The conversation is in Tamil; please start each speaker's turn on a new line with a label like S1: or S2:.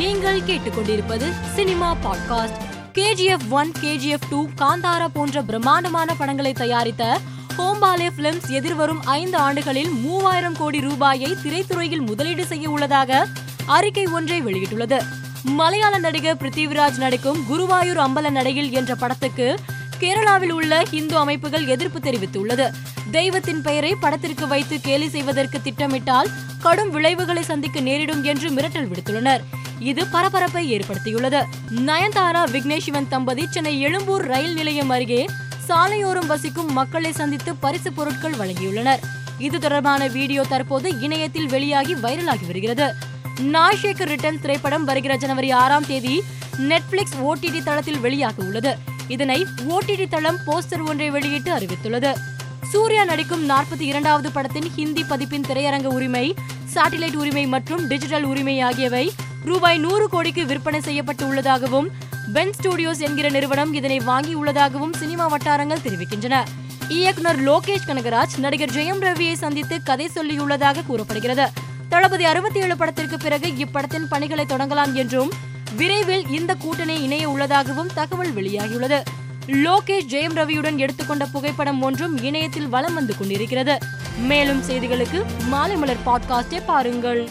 S1: நீங்கள் கேட்டுக்கொண்டிருப்பது cinema podcast. KGF one KGF two Kantara போன்ற பிரம்மாண்டமான படங்களை தயாரித்த ஹோம்பாலே பிலிம்ஸ் எதிர்வரும் ஐந்து ஆண்டுகளில் மூவாயிரம் கோடி ரூபாயை திரைத்துறையில் முதலீடு செய்ய உள்ளதாக அறிக்கை ஒன்றை வெளியிட்டுள்ளது. மலையாள நடிகர் பிருத்திவிராஜ் நடிக்கும் குருவாயூர் அம்பல நடையில் என்ற படத்துக்கு கேரளாவில் உள்ள இந்து அமைப்புகள் எதிர்ப்பு தெரிவித்துள்ளது. தெய்வத்தின் பெயரை படத்திற்கு வைத்து கேலி செய்வதற்கு திட்டமிட்டால் கடும் விளைவுகளை சந்திக்க நேரிடும் என்று மிரட்டல் விடுத்துள்ளனர். இது பரபரப்பை ஏற்படுத்தியுள்ளது. நயன்தாரா விக்னேஷ் சிவன் தம்பதி சென்னை எழும்பூர் ரயில் நிலையம் அருகே சாலையோரம் வசிக்கும் மக்களை சந்தித்து பரிசு பொருட்கள் வழங்கியுள்ளனர். இது தொடர்பான வீடியோ தற்போது இணையத்தில் வெளியாகி வைரலாகி வருகிறது. நாஷேக்கர் ரிட்டர்ன் திரைப்படம் வருகிற ஜனவரி ஆறாம் தேதி நெட்ஃபிளிக்ஸ் ஓடிடி தளத்தில் வெளியாக உள்ளது. இதனை ஓடிடி தளம் போஸ்டர் ஒன்றை வெளியிட்டு அறிவித்துள்ளது. சூர்யா நடிக்கும் நாற்பத்தி இரண்டாவது படத்தின் ஹிந்தி பதிப்பின் திரையரங்க உரிமை சாட்டிலைட் உரிமை மற்றும் டிஜிட்டல் உரிமை ஆகியவை ரூபாய் நூறு கோடிக்கு விற்பனை செய்யப்பட்டு உள்ளதாகவும் பென் ஸ்டுடியோஸ் என்கிற நிறுவனம் இதனை வாங்கியுள்ளதாகவும் சினிமா வட்டாரங்கள் தெரிவிக்கின்றன. இயக்குனர் லோகேஷ் கனகராஜ் நடிகர் ஜெயம் ரவியை சந்தித்து கதை சொல்லியுள்ளதாக கூறப்படுகிறது. தளபதி அறுபத்தி ஏழு படத்திற்கு பிறகு இப்படத்தின் பணிகளை தொடங்கலாம் என்றும் விரைவில் இந்த கூட்டணி இணைய உள்ளதாகவும் தகவல் வெளியாகியுள்ளது. லோகேஷ் ஜெயம் ரவியுடன் எடுத்துக்கொண்ட புகைப்படம் ஒன்றும் இணையத்தில் வலம் வந்து கொண்டிருக்கிறது. மேலும் செய்திகளுக்கு மாலை மலர் பாட்காஸ்டை பாருங்கள்.